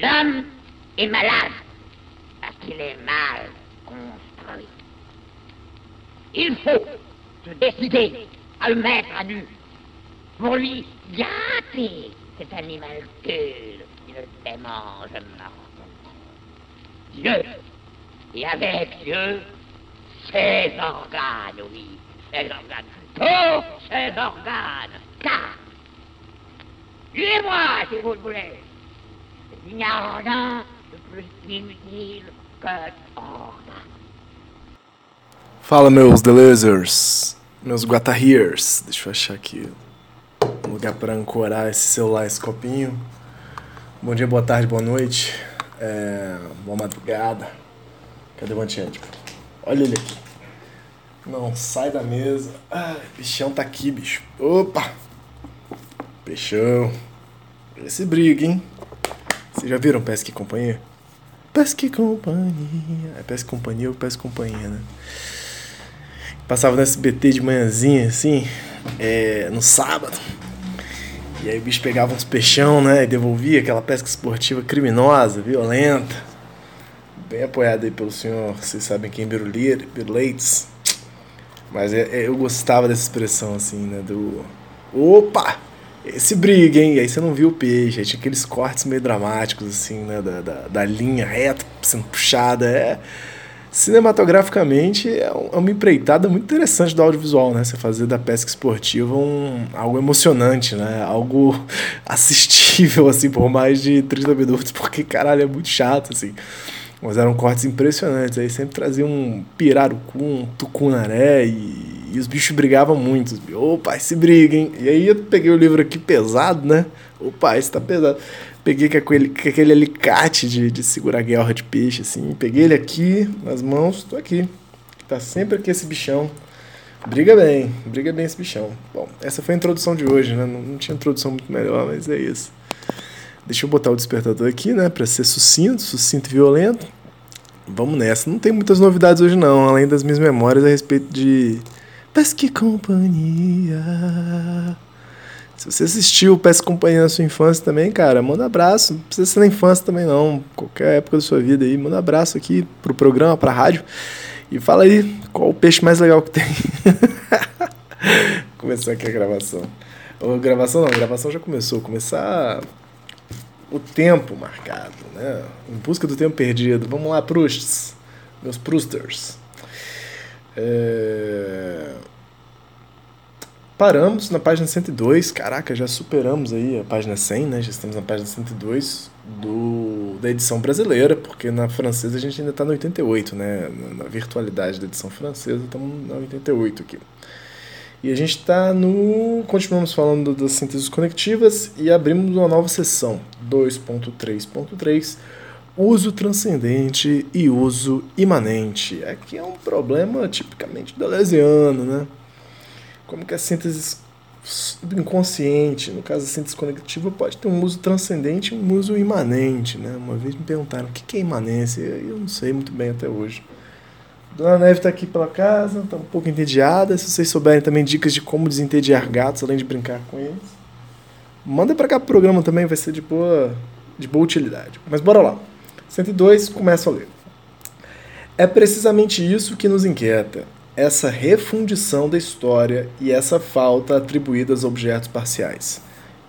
L'homme est malade parce qu'il est mal construit. Il faut se décider à le mettre à nu pour lui gâter cet animal qui ne démange mortellement. Dieu, et avec Dieu, ses organes, oui, ses organes, tous ses organes, car, et moi si vous le voulez, Fala, meus delezers, meus guatarriers. Deixa eu achar aqui um lugar para ancorar esse celular, esse copinho. Bom dia, boa tarde, boa noite, é, boa madrugada. Cadê o antiético? Olha ele aqui. Não sai da mesa. Ai, bichão tá aqui, bicho. Opa! Peixão. Esse briga, hein? Vocês já viram Pesca e Companhia? Pesca e Companhia. É Pesca e Companhia ou Pesca e Companhia, né? Passava no SBT de manhãzinha, assim, é, no sábado. E aí o bicho pegava uns peixão, né? E devolvia aquela pesca esportiva criminosa, violenta. Bem apoiado aí pelo senhor, vocês sabem quem, Biruleites. Mas é, é, eu gostava dessa expressão, assim, né? Do. Opa! Esse briga, hein? Aí você não viu o peixe, aí tinha aqueles cortes meio dramáticos, assim, né? Da, da, da linha reta sendo puxada. É cinematograficamente é, é uma empreitada muito interessante do audiovisual, né? Você fazer da pesca esportiva um, algo emocionante, né? Algo assistível, assim, por mais de 30 minutos, porque, caralho, é muito chato, assim. Mas eram cortes impressionantes, aí sempre trazia um pirarucu, um tucunaré e, e os bichos brigavam muito. Opa, esse briga, hein? E aí eu peguei o livro aqui pesado, né? Opa, esse tá pesado peguei com aquele, com aquele alicate de, de segurar guerra de peixe, assim. Peguei ele aqui nas mãos, tô aqui. Tá sempre aqui esse bichão. Briga bem, briga bem esse bichão. Bom, essa foi a introdução de hoje, né? Não, não tinha introdução muito melhor, mas é isso. Deixa eu botar o despertador aqui, né? Pra ser sucinto, sucinto e violento. Vamos nessa. Não tem muitas novidades hoje, não, além das minhas memórias a respeito de. Pesque Companhia. Se você assistiu Peça Companhia na sua infância também, cara, manda abraço. Não precisa ser na infância também, não. Qualquer época da sua vida aí, manda abraço aqui pro programa, pra rádio. E fala aí qual o peixe mais legal que tem. Começar aqui a gravação. Ou gravação não, gravação já começou. Começar o tempo marcado, né? Em busca do tempo perdido. Vamos lá, Prusts. Meus Prusters. É... Paramos na página 102, caraca, já superamos aí a página 100, né? Já estamos na página 102 do, da edição brasileira, porque na francesa a gente ainda está no 88, né? Na, virtualidade da edição francesa, estamos na 88 aqui. E a gente está no. Continuamos falando das sínteses conectivas e abrimos uma nova seção, 2.3.3, uso transcendente e uso imanente. Aqui é um problema tipicamente deleuziano, né? Como que a síntese do inconsciente, no caso a síntese conectiva, pode ter um uso transcendente e um uso imanente. Né? Uma vez me perguntaram o que é imanência, eu não sei muito bem até hoje. Dona Neve está aqui pela casa, está um pouco entediada. Se vocês souberem também dicas de como desentediar gatos, além de brincar com eles, manda para cá pro programa também, vai ser de boa, de boa utilidade. Mas bora lá. 102, começa a ler. É precisamente isso que nos inquieta essa refundição da história e essa falta atribuída aos objetos parciais.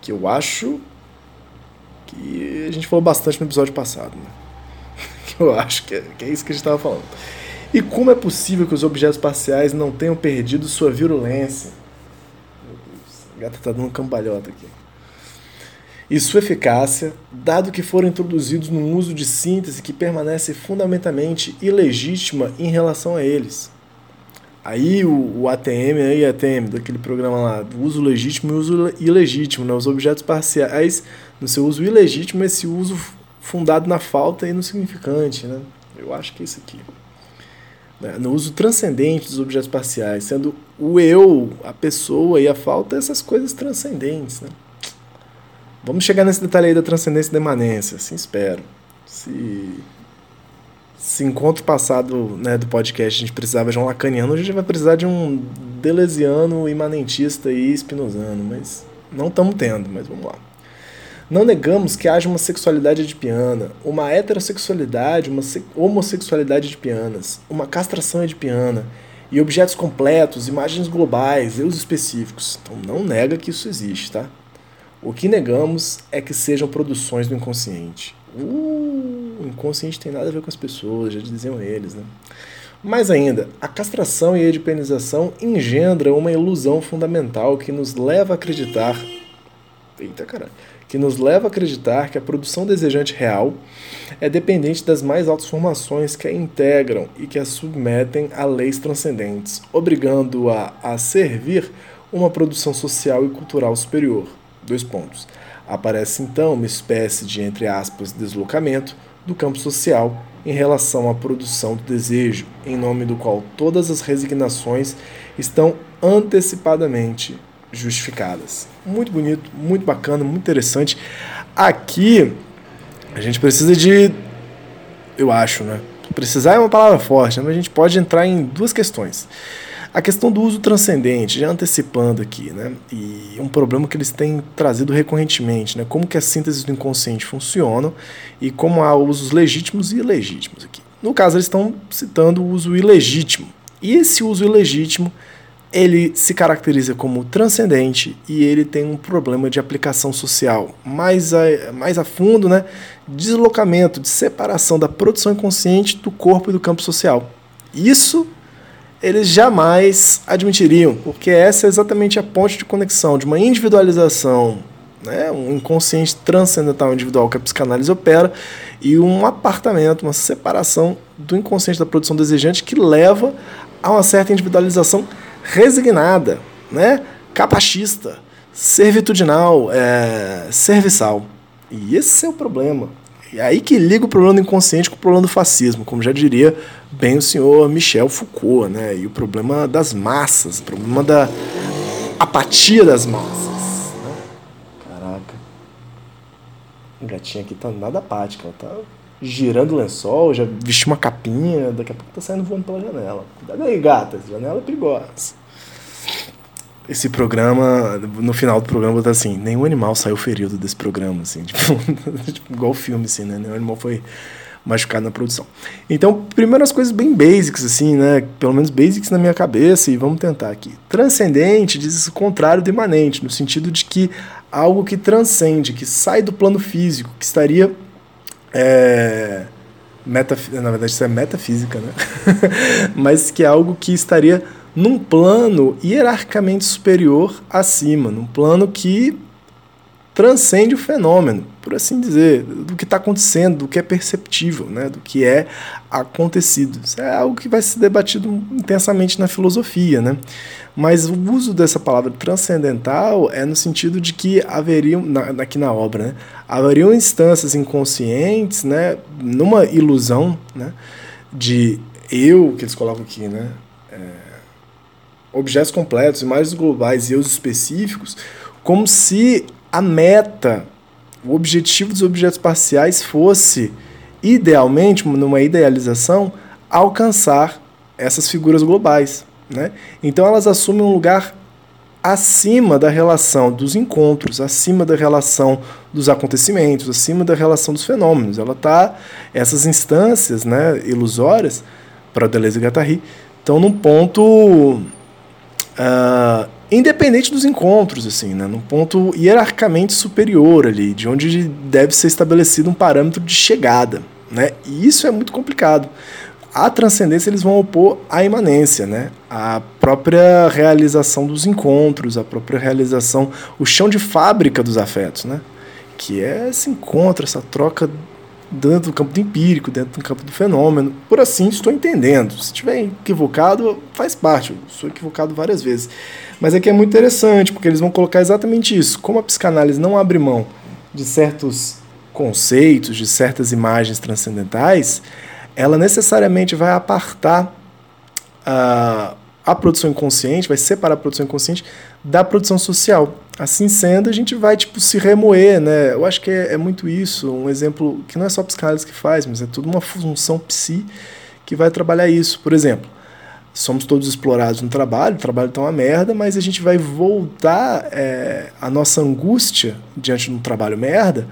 Que eu acho que a gente falou bastante no episódio passado. Né? Que eu acho que é, que é isso que a gente estava falando. E como é possível que os objetos parciais não tenham perdido sua virulência? A gata está dando cambalhota aqui. E sua eficácia, dado que foram introduzidos num uso de síntese que permanece fundamentalmente ilegítima em relação a eles. Aí o, o ATM, aí ATM, daquele programa lá, uso legítimo e uso ilegítimo, né? Os objetos parciais, no seu uso ilegítimo, esse uso fundado na falta e no significante, né? Eu acho que é isso aqui. Né? No uso transcendente dos objetos parciais, sendo o eu, a pessoa e a falta essas coisas transcendentes, né? Vamos chegar nesse detalhe aí da transcendência e da imanência, assim espero. Se se encontro passado né, do podcast a gente precisava de um lacaniano, a gente vai precisar de um delesiano, imanentista e espinosano, mas não estamos tendo, mas vamos lá. Não negamos que haja uma sexualidade edipiana, uma heterossexualidade, uma homossexualidade edipianas, uma castração edipiana, e objetos completos, imagens globais, eus específicos. Então não nega que isso existe, tá? O que negamos é que sejam produções do inconsciente. Uh, o inconsciente tem nada a ver com as pessoas, já diziam eles, né? Mais ainda, a castração e a edipenização engendram uma ilusão fundamental que nos leva a acreditar. Eita caralho! Que nos leva a acreditar que a produção desejante real é dependente das mais altas formações que a integram e que a submetem a leis transcendentes, obrigando-a a servir uma produção social e cultural superior. Dois pontos. Aparece então uma espécie de, entre aspas, deslocamento do campo social em relação à produção do desejo, em nome do qual todas as resignações estão antecipadamente justificadas. Muito bonito, muito bacana, muito interessante. Aqui a gente precisa de. Eu acho, né? Precisar é uma palavra forte, né? mas a gente pode entrar em duas questões. A questão do uso transcendente, já antecipando aqui, né? E um problema que eles têm trazido recorrentemente, né? Como que as sínteses do inconsciente funcionam e como há usos legítimos e ilegítimos aqui. No caso, eles estão citando o uso ilegítimo. E esse uso ilegítimo, ele se caracteriza como transcendente e ele tem um problema de aplicação social mais a, mais a fundo, né? Deslocamento, de separação da produção inconsciente do corpo e do campo social. Isso eles jamais admitiriam, porque essa é exatamente a ponte de conexão de uma individualização, né, um inconsciente transcendental individual que a psicanálise opera, e um apartamento, uma separação do inconsciente da produção desejante que leva a uma certa individualização resignada, né, capachista, servitudinal, é, serviçal. E esse é o problema. E aí que liga o problema do inconsciente com o problema do fascismo, como já diria bem o senhor Michel Foucault, né? E o problema das massas, o problema da apatia das massas. Né? Caraca. A gatinha aqui tá nada apática, ela tá girando o lençol, já vestiu uma capinha, daqui a pouco tá saindo voando pela janela. Cuidado aí, gatas, janela é perigosa esse programa, no final do programa, tá assim, nenhum animal saiu ferido desse programa, assim, tipo, tipo igual filme, assim, né? Nenhum animal foi machucado na produção. Então, primeiro as coisas bem basics, assim, né? Pelo menos basics na minha cabeça, e vamos tentar aqui. Transcendente diz o contrário do imanente, no sentido de que algo que transcende, que sai do plano físico, que estaria. É, metaf na verdade, isso é metafísica, né? Mas que é algo que estaria num plano hierarquicamente superior acima, num plano que transcende o fenômeno, por assim dizer, do que está acontecendo, do que é perceptível, né, do que é acontecido. Isso é algo que vai ser debatido intensamente na filosofia, né? Mas o uso dessa palavra transcendental é no sentido de que haveriam, na, aqui na obra, né, haveriam instâncias inconscientes, né, numa ilusão, né, de eu, que eles colocam aqui, né, objetos completos, imagens globais e eus específicos, como se a meta, o objetivo dos objetos parciais fosse, idealmente, numa idealização, alcançar essas figuras globais. Né? Então elas assumem um lugar acima da relação dos encontros, acima da relação dos acontecimentos, acima da relação dos fenômenos. Ela tá essas instâncias, né, ilusórias para Deleuze e Guattari estão num ponto Uh, independente dos encontros, assim, né, num ponto hierarquicamente superior ali, de onde deve ser estabelecido um parâmetro de chegada. Né? E isso é muito complicado. A transcendência eles vão opor à imanência, né? a própria realização dos encontros, a própria realização, o chão de fábrica dos afetos, né? que é esse encontro, essa troca dentro do campo do empírico, dentro do campo do fenômeno. Por assim estou entendendo. Se estiver equivocado, faz parte. Eu sou equivocado várias vezes. Mas aqui é muito interessante, porque eles vão colocar exatamente isso. Como a psicanálise não abre mão de certos conceitos, de certas imagens transcendentais, ela necessariamente vai apartar a, a produção inconsciente, vai separar a produção inconsciente da produção social. Assim sendo, a gente vai tipo se remoer, né? Eu acho que é, é muito isso, um exemplo que não é só psicanálise que faz, mas é tudo uma função psi que vai trabalhar isso. Por exemplo, somos todos explorados no trabalho, o trabalho está uma merda, mas a gente vai voltar é, a nossa angústia diante de um trabalho merda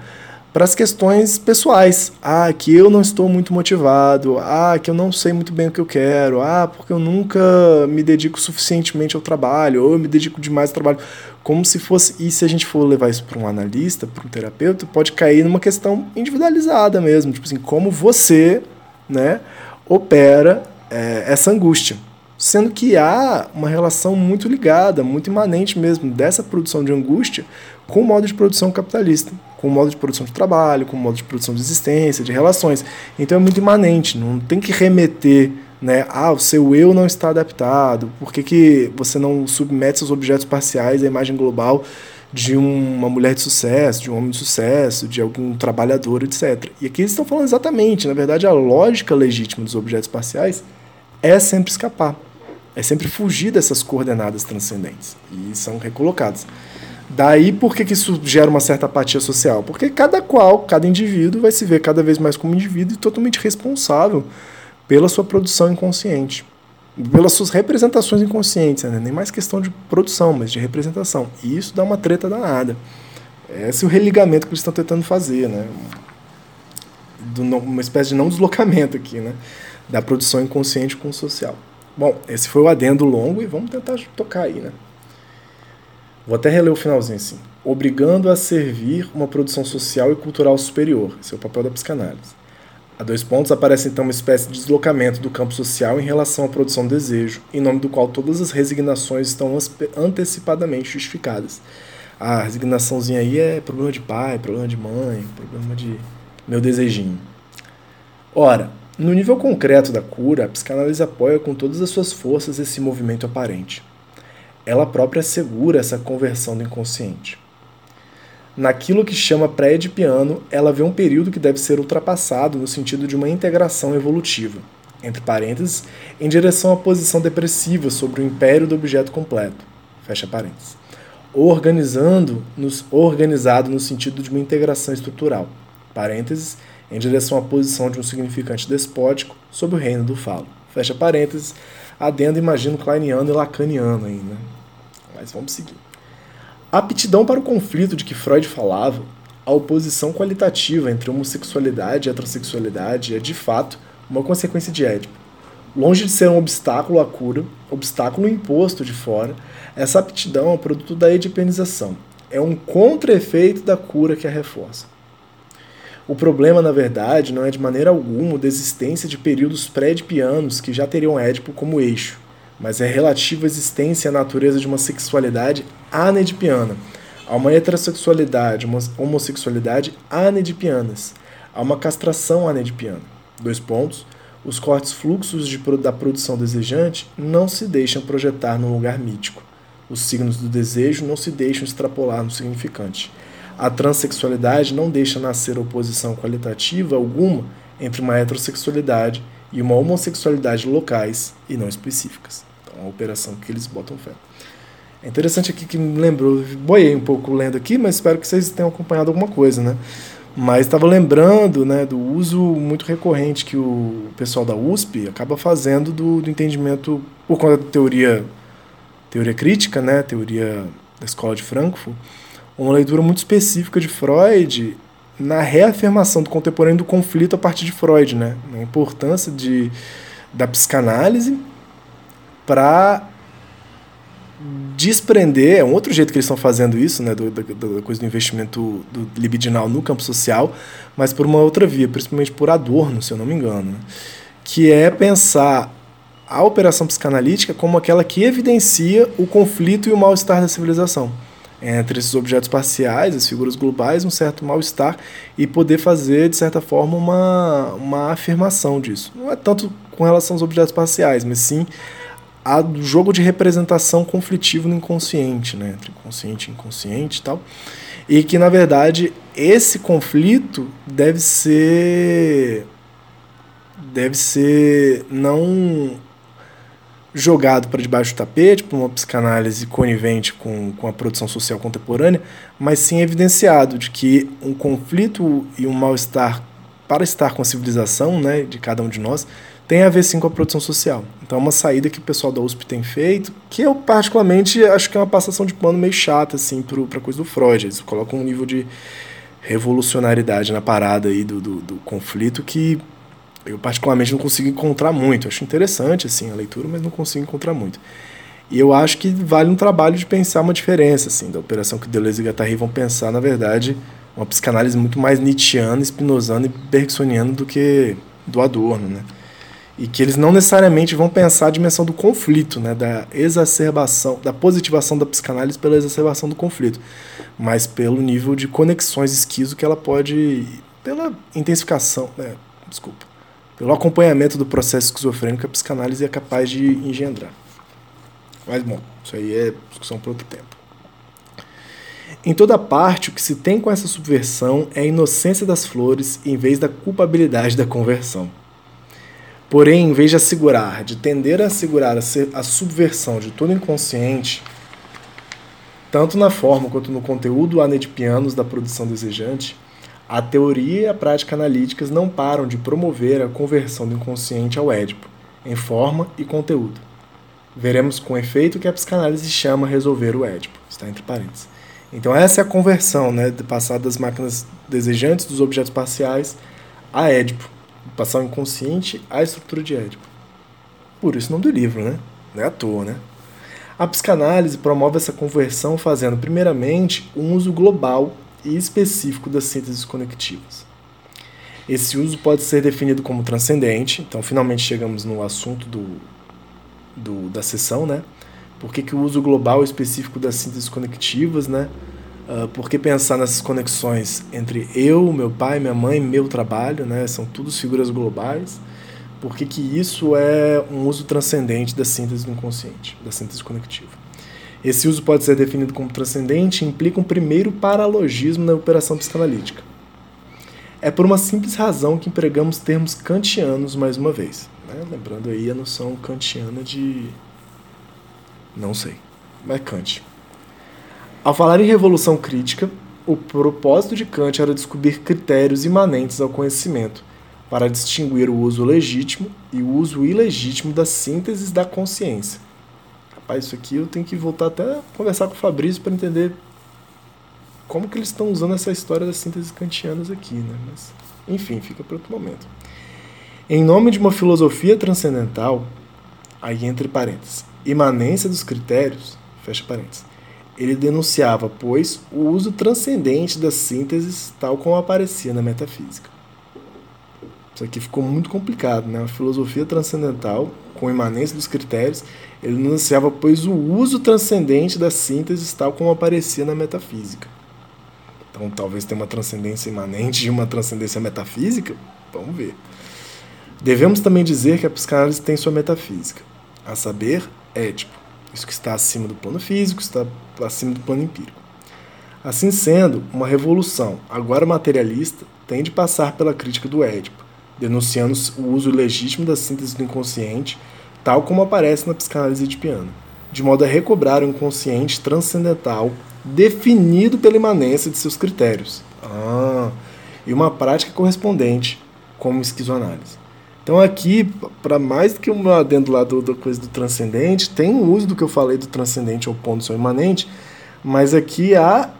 para as questões pessoais. Ah, que eu não estou muito motivado. Ah, que eu não sei muito bem o que eu quero. Ah, porque eu nunca me dedico suficientemente ao trabalho, ou eu me dedico demais ao trabalho. Como se fosse. E se a gente for levar isso para um analista, para um terapeuta, pode cair numa questão individualizada mesmo. Tipo assim, como você né, opera é, essa angústia. Sendo que há uma relação muito ligada, muito imanente mesmo, dessa produção de angústia com o modo de produção capitalista, com o modo de produção de trabalho, com o modo de produção de existência, de relações. Então é muito imanente, não tem que remeter, né? Ah, o seu eu não está adaptado, por que, que você não submete seus objetos parciais à imagem global de uma mulher de sucesso, de um homem de sucesso, de algum trabalhador, etc. E aqui eles estão falando exatamente, na verdade, a lógica legítima dos objetos parciais é sempre escapar. É sempre fugir dessas coordenadas transcendentes. E são recolocadas. Daí por que, que isso gera uma certa apatia social? Porque cada qual, cada indivíduo vai se ver cada vez mais como indivíduo e totalmente responsável pela sua produção inconsciente. Pelas suas representações inconscientes, né? nem mais questão de produção, mas de representação. E isso dá uma treta danada. Esse é o religamento que eles estão tentando fazer, né? Do, uma espécie de não deslocamento aqui, né? Da produção inconsciente com o social. Bom, esse foi o adendo longo e vamos tentar tocar aí, né? Vou até reler o finalzinho assim. Obrigando a servir uma produção social e cultural superior. Esse é o papel da psicanálise. A dois pontos aparece então uma espécie de deslocamento do campo social em relação à produção do desejo, em nome do qual todas as resignações estão antecipadamente justificadas. A resignaçãozinha aí é problema de pai, problema de mãe, problema de meu desejinho. Ora, no nível concreto da cura, a psicanálise apoia com todas as suas forças esse movimento aparente. Ela própria assegura essa conversão do inconsciente. Naquilo que chama pré-edipiano, ela vê um período que deve ser ultrapassado no sentido de uma integração evolutiva, entre parênteses, em direção à posição depressiva sobre o império do objeto completo, fecha parênteses, organizando nos, organizado no sentido de uma integração estrutural, parênteses, em direção à posição de um significante despótico sob o reino do falo. Fecha parênteses, adendo, imagino, kleiniano e lacaniano ainda. Mas vamos seguir. A aptidão para o conflito de que Freud falava, a oposição qualitativa entre homossexualidade e heterossexualidade é, de fato, uma consequência de Édipo. Longe de ser um obstáculo à cura, obstáculo imposto de fora, essa aptidão é um produto da edipenização. É um contra-efeito da cura que a reforça. O problema, na verdade, não é de maneira alguma a desistência de períodos pré-edipianos que já teriam Édipo como eixo, mas é relativo à existência e à natureza de uma sexualidade anedipiana, a uma heterossexualidade, uma homossexualidade anedipianas, a uma castração anedipiana. Dois pontos. Os cortes fluxos de, da produção desejante não se deixam projetar num lugar mítico. Os signos do desejo não se deixam extrapolar no significante a transexualidade não deixa nascer oposição qualitativa alguma entre uma heterossexualidade e uma homossexualidade locais e não específicas. Então, a operação que eles botam fé. É interessante aqui que me lembrou, boiei um pouco lendo aqui, mas espero que vocês tenham acompanhado alguma coisa, né? Mas estava lembrando né, do uso muito recorrente que o pessoal da USP acaba fazendo do, do entendimento, por conta da teoria, teoria crítica, né, teoria da escola de Frankfurt, uma leitura muito específica de Freud na reafirmação do contemporâneo do conflito a partir de Freud, né? A importância de, da psicanálise para desprender, é um outro jeito que eles estão fazendo isso, né, do, da, da coisa do investimento do libidinal no campo social, mas por uma outra via, principalmente por Adorno, se eu não me engano, né? que é pensar a operação psicanalítica como aquela que evidencia o conflito e o mal-estar da civilização entre esses objetos parciais, as figuras globais, um certo mal-estar e poder fazer, de certa forma, uma, uma afirmação disso. Não é tanto com relação aos objetos parciais, mas sim a do jogo de representação conflitivo no inconsciente, né? entre consciente e inconsciente e tal. E que, na verdade, esse conflito deve ser. deve ser não jogado para debaixo do tapete, por uma psicanálise conivente com, com a produção social contemporânea, mas sim evidenciado de que um conflito e um mal-estar para estar com a civilização né, de cada um de nós tem a ver sim com a produção social. Então é uma saída que o pessoal da USP tem feito, que eu particularmente acho que é uma passação de pano meio chata assim para coisa do Freud. Eles colocam um nível de revolucionariedade na parada aí do, do, do conflito que eu particularmente não consigo encontrar muito. Acho interessante assim a leitura, mas não consigo encontrar muito. E eu acho que vale um trabalho de pensar uma diferença assim da operação que Deleuze e Guattari vão pensar, na verdade, uma psicanálise muito mais nietzschiana, spinozana e bergsoniana do que do Adorno, né? e que eles não necessariamente vão pensar a dimensão do conflito, né, da exacerbação, da positivação da psicanálise pela exacerbação do conflito, mas pelo nível de conexões esquizo que ela pode, pela intensificação, né, desculpa, pelo acompanhamento do processo esquizofrênico a psicanálise é capaz de engendrar. Mas bom, isso aí é discussão para outro tempo. Em toda parte, o que se tem com essa subversão é a inocência das flores em vez da culpabilidade da conversão. Porém, em vez de assegurar, de tender a assegurar a, subversão de todo inconsciente, tanto na forma quanto no conteúdo anedipianos da produção desejante, a teoria e a prática analíticas não param de promover a conversão do inconsciente ao édipo, em forma e conteúdo. Veremos com efeito que a psicanálise chama resolver o édipo, está entre parênteses. Então essa é a conversão, né, de passar das máquinas desejantes dos objetos parciais a édipo, passar o inconsciente à estrutura de Édipo. Por isso o nome do livro, né? Não é à toa, né? A psicanálise promove essa conversão fazendo, primeiramente, um uso global e específico das sínteses conectivas. Esse uso pode ser definido como transcendente, então finalmente chegamos no assunto do, do da sessão, né? Por que, que o uso global específico das sínteses conectivas, né? Uh, por que pensar nessas conexões entre eu, meu pai, minha mãe, meu trabalho, né? São todos figuras globais. Por que, que isso é um uso transcendente da síntese do inconsciente, da síntese conectiva? Esse uso pode ser definido como transcendente e implica um primeiro paralogismo na operação psicanalítica. É por uma simples razão que empregamos termos kantianos mais uma vez. Né? Lembrando aí a noção kantiana de. Não sei, mas Kant. Ao falar em revolução crítica, o propósito de Kant era descobrir critérios imanentes ao conhecimento, para distinguir o uso legítimo e o uso ilegítimo das sínteses da consciência. Rapaz, isso aqui eu tenho que voltar até conversar com o Fabrício para entender como que eles estão usando essa história das sínteses kantianas aqui, né? Mas, enfim, fica para outro momento. Em nome de uma filosofia transcendental, aí entre parênteses, imanência dos critérios, fecha parênteses, ele denunciava, pois, o uso transcendente das sínteses tal como aparecia na metafísica. Isso aqui ficou muito complicado, né? A filosofia transcendental, com imanência dos critérios, ele denunciava, pois, o uso transcendente das sínteses tal como aparecia na metafísica. Então, talvez tenha uma transcendência imanente de uma transcendência metafísica? Vamos ver. Devemos também dizer que a psicanálise tem sua metafísica, a saber, ético isso que está acima do plano físico, está acima do plano empírico. Assim sendo, uma revolução, agora materialista, tem de passar pela crítica do Édipo, denunciando o uso legítimo da síntese do inconsciente, tal como aparece na psicanálise edipiana, de modo a recobrar o inconsciente transcendental definido pela imanência de seus critérios. Ah, e uma prática correspondente, como esquizoanálise. Então aqui, para mais do que um adendo lá do, da coisa do transcendente, tem um uso do que eu falei do transcendente ao ponto só imanente, mas aqui há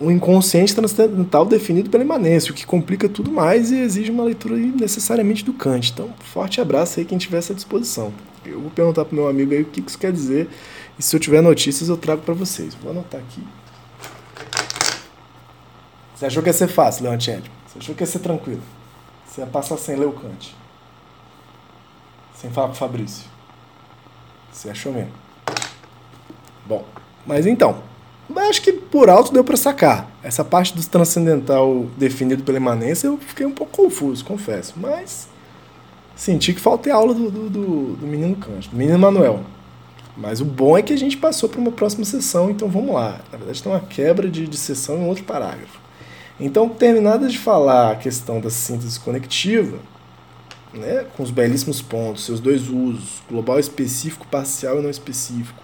um inconsciente transcendental definido pela imanência, o que complica tudo mais e exige uma leitura necessariamente do Kant. Então, forte abraço aí quem tiver essa disposição. Eu vou perguntar pro meu amigo aí o que isso quer dizer e se eu tiver notícias eu trago para vocês. Vou anotar aqui. Você achou que ia ser fácil, Leontied? Você achou que ia ser tranquilo? Você ia passar sem ler o Kant. Sem falar com o Fabrício. Você achou mesmo? Bom, mas então, acho que por alto deu para sacar. Essa parte do transcendental definido pela imanência eu fiquei um pouco confuso, confesso. Mas senti que faltei aula do, do, do, do menino Kant, do menino Manuel. Mas o bom é que a gente passou para uma próxima sessão, então vamos lá. Na verdade, tem uma quebra de, de sessão em outro parágrafo. Então, terminada de falar a questão da síntese conectiva, né, com os belíssimos pontos, seus dois usos, global específico, parcial e não específico,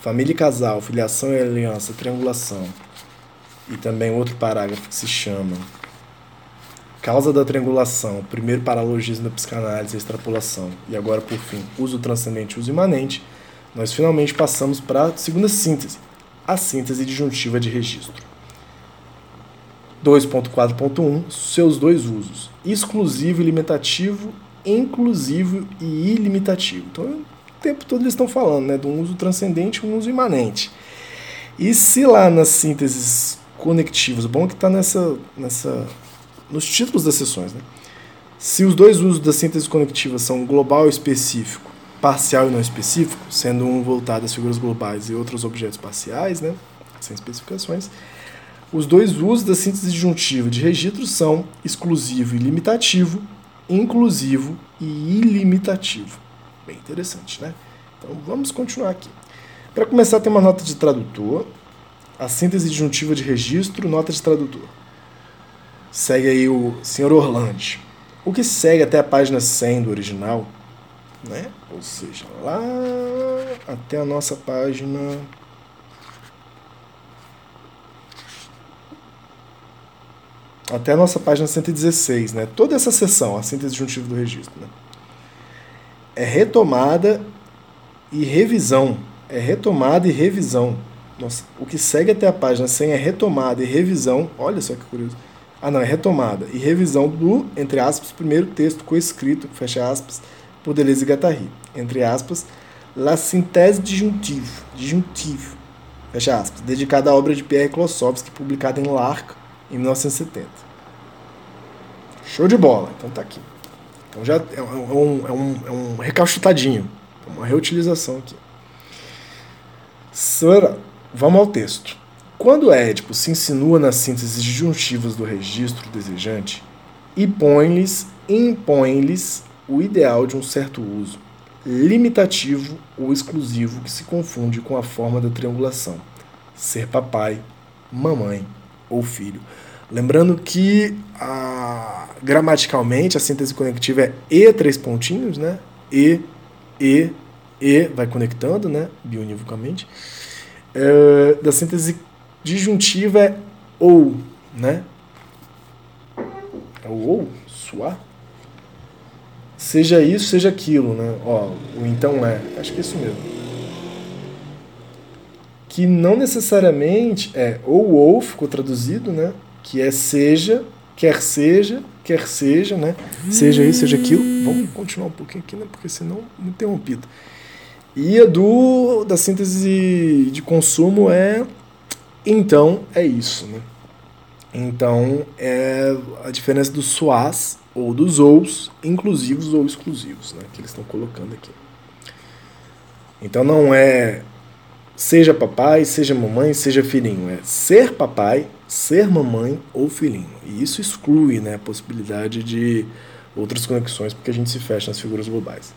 família e casal, filiação e aliança, triangulação, e também outro parágrafo que se chama causa da triangulação, primeiro paralogismo da psicanálise, extrapolação, e agora, por fim, uso transcendente uso imanente, nós finalmente passamos para a segunda síntese, a síntese disjuntiva de registro. 2.4.1, seus dois usos, exclusivo e limitativo, inclusivo e ilimitativo. Então, tempo todo eles estão falando né, de um uso transcendente e um uso imanente. E se lá nas sínteses conectivas, bom que está nessa, nessa, nos títulos das sessões, né? Se os dois usos da síntese conectiva são global e específico, parcial e não específico, sendo um voltado às figuras globais e outros objetos parciais, né, sem especificações, os dois usos da síntese disjuntiva de registro são exclusivo e limitativo, inclusivo e ilimitativo. Bem interessante, né? Então vamos continuar aqui. Para começar, tem uma nota de tradutor, a síntese disjuntiva de registro, nota de tradutor. Segue aí o Sr. Orlando. O que segue até a página 100 do original, né? ou seja, lá até a nossa página até a nossa página 116, né? Toda essa seção, a síntese disjuntiva do registro, né? É retomada e revisão. É retomada e revisão. Nossa, o que segue até a página 100 é retomada e revisão. Olha só que curioso. Ah, não, é retomada e revisão do, entre aspas, primeiro texto coescrito, fecha aspas, por Deleuze e Guattari. Entre aspas, La Synthèse Disjuntive, disjuntive fecha aspas, dedicada à obra de Pierre Klossowski, publicada em L'Arc, em 1970. Show de bola, então tá aqui. Então já é um, é um, é um recalchutadinho, uma reutilização aqui. Sora, vamos ao texto. Quando Édipo se insinua nas sínteses disjuntivas do registro desejante, impõe-lhes impõe-lhes o ideal de um certo uso, limitativo ou exclusivo que se confunde com a forma da triangulação, ser papai, mamãe ou filho. Lembrando que a, gramaticalmente a síntese conectiva é e três pontinhos, né? E, e, e, vai conectando, né? Bionivocamente. É, da síntese disjuntiva é ou, né? É o ou, suar. Seja isso, seja aquilo, né? Ó, o então é. Acho que é isso mesmo que não necessariamente é ou ou ficou traduzido, né? Que é seja, quer seja, quer seja, né? Seja isso, seja aquilo. Vamos continuar um pouquinho aqui, né? Porque senão interrompido. E a do da síntese de consumo é então é isso, né? Então é a diferença dos suás ou dos ous, inclusivos ou exclusivos, né? Que eles estão colocando aqui. Então não é seja papai, seja mamãe, seja filhinho, é ser papai ser mamãe ou filhinho. E isso exclui né, a possibilidade de outras conexões, porque a gente se fecha nas figuras globais.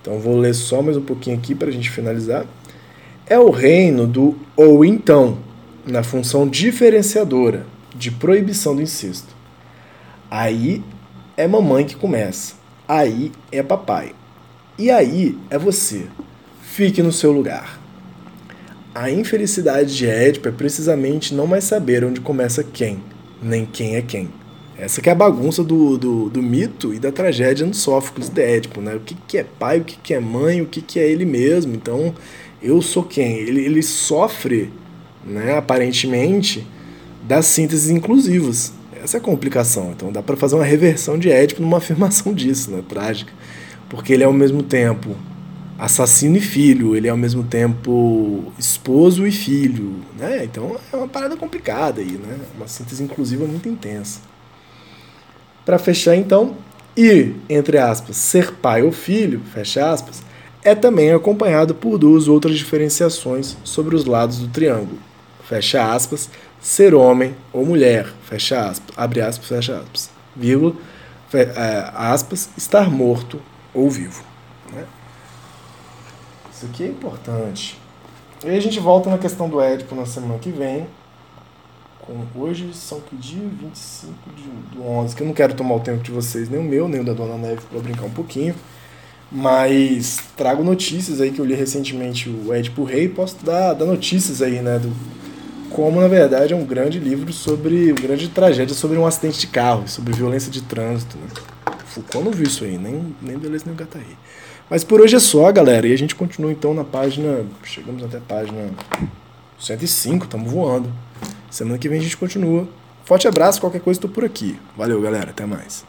Então vou ler só mais um pouquinho aqui para a gente finalizar. É o reino do ou então, na função diferenciadora de proibição do incesto. Aí é mamãe que começa. Aí é papai. E aí é você. Fique no seu lugar. A infelicidade de Édipo é precisamente não mais saber onde começa quem, nem quem é quem. Essa que é a bagunça do, do, do mito e da tragédia no Sófocles de Édipo, né? O que, que é pai, o que, que é mãe, o que, que é ele mesmo. Então, eu sou quem? Ele, ele sofre, né, aparentemente, das sínteses inclusivas. Essa é a complicação. Então, dá para fazer uma reversão de Édipo numa afirmação disso, né? Trágica. Porque ele é ao mesmo tempo assassino e filho, ele é ao mesmo tempo esposo e filho, né? Então é uma parada complicada aí, né? Uma síntese inclusiva muito intensa. Para fechar então, e entre aspas, ser pai ou filho, fecha aspas, é também acompanhado por duas outras diferenciações sobre os lados do triângulo. Fecha aspas, ser homem ou mulher, fecha aspas, abre aspas, fecha aspas, vírgula, é, aspas, estar morto ou vivo. Isso aqui é importante. E aí a gente volta na questão do Édipo na semana que vem. Com, hoje são que dia? 25 de, do 11. Que eu não quero tomar o tempo de vocês, nem o meu, nem o da Dona Neve, para brincar um pouquinho. Mas trago notícias aí que eu li recentemente o Édipo Rei. Posso dar, dar notícias aí, né? Do, como na verdade é um grande livro sobre, uma grande tragédia sobre um acidente de carro, sobre violência de trânsito. Né? Foucault não viu isso aí, nem, nem Deleuze nem o Guattari. Mas por hoje é só, galera, e a gente continua então na página, chegamos até a página 105, estamos voando. Semana que vem a gente continua. Forte abraço, qualquer coisa estou por aqui. Valeu, galera, até mais.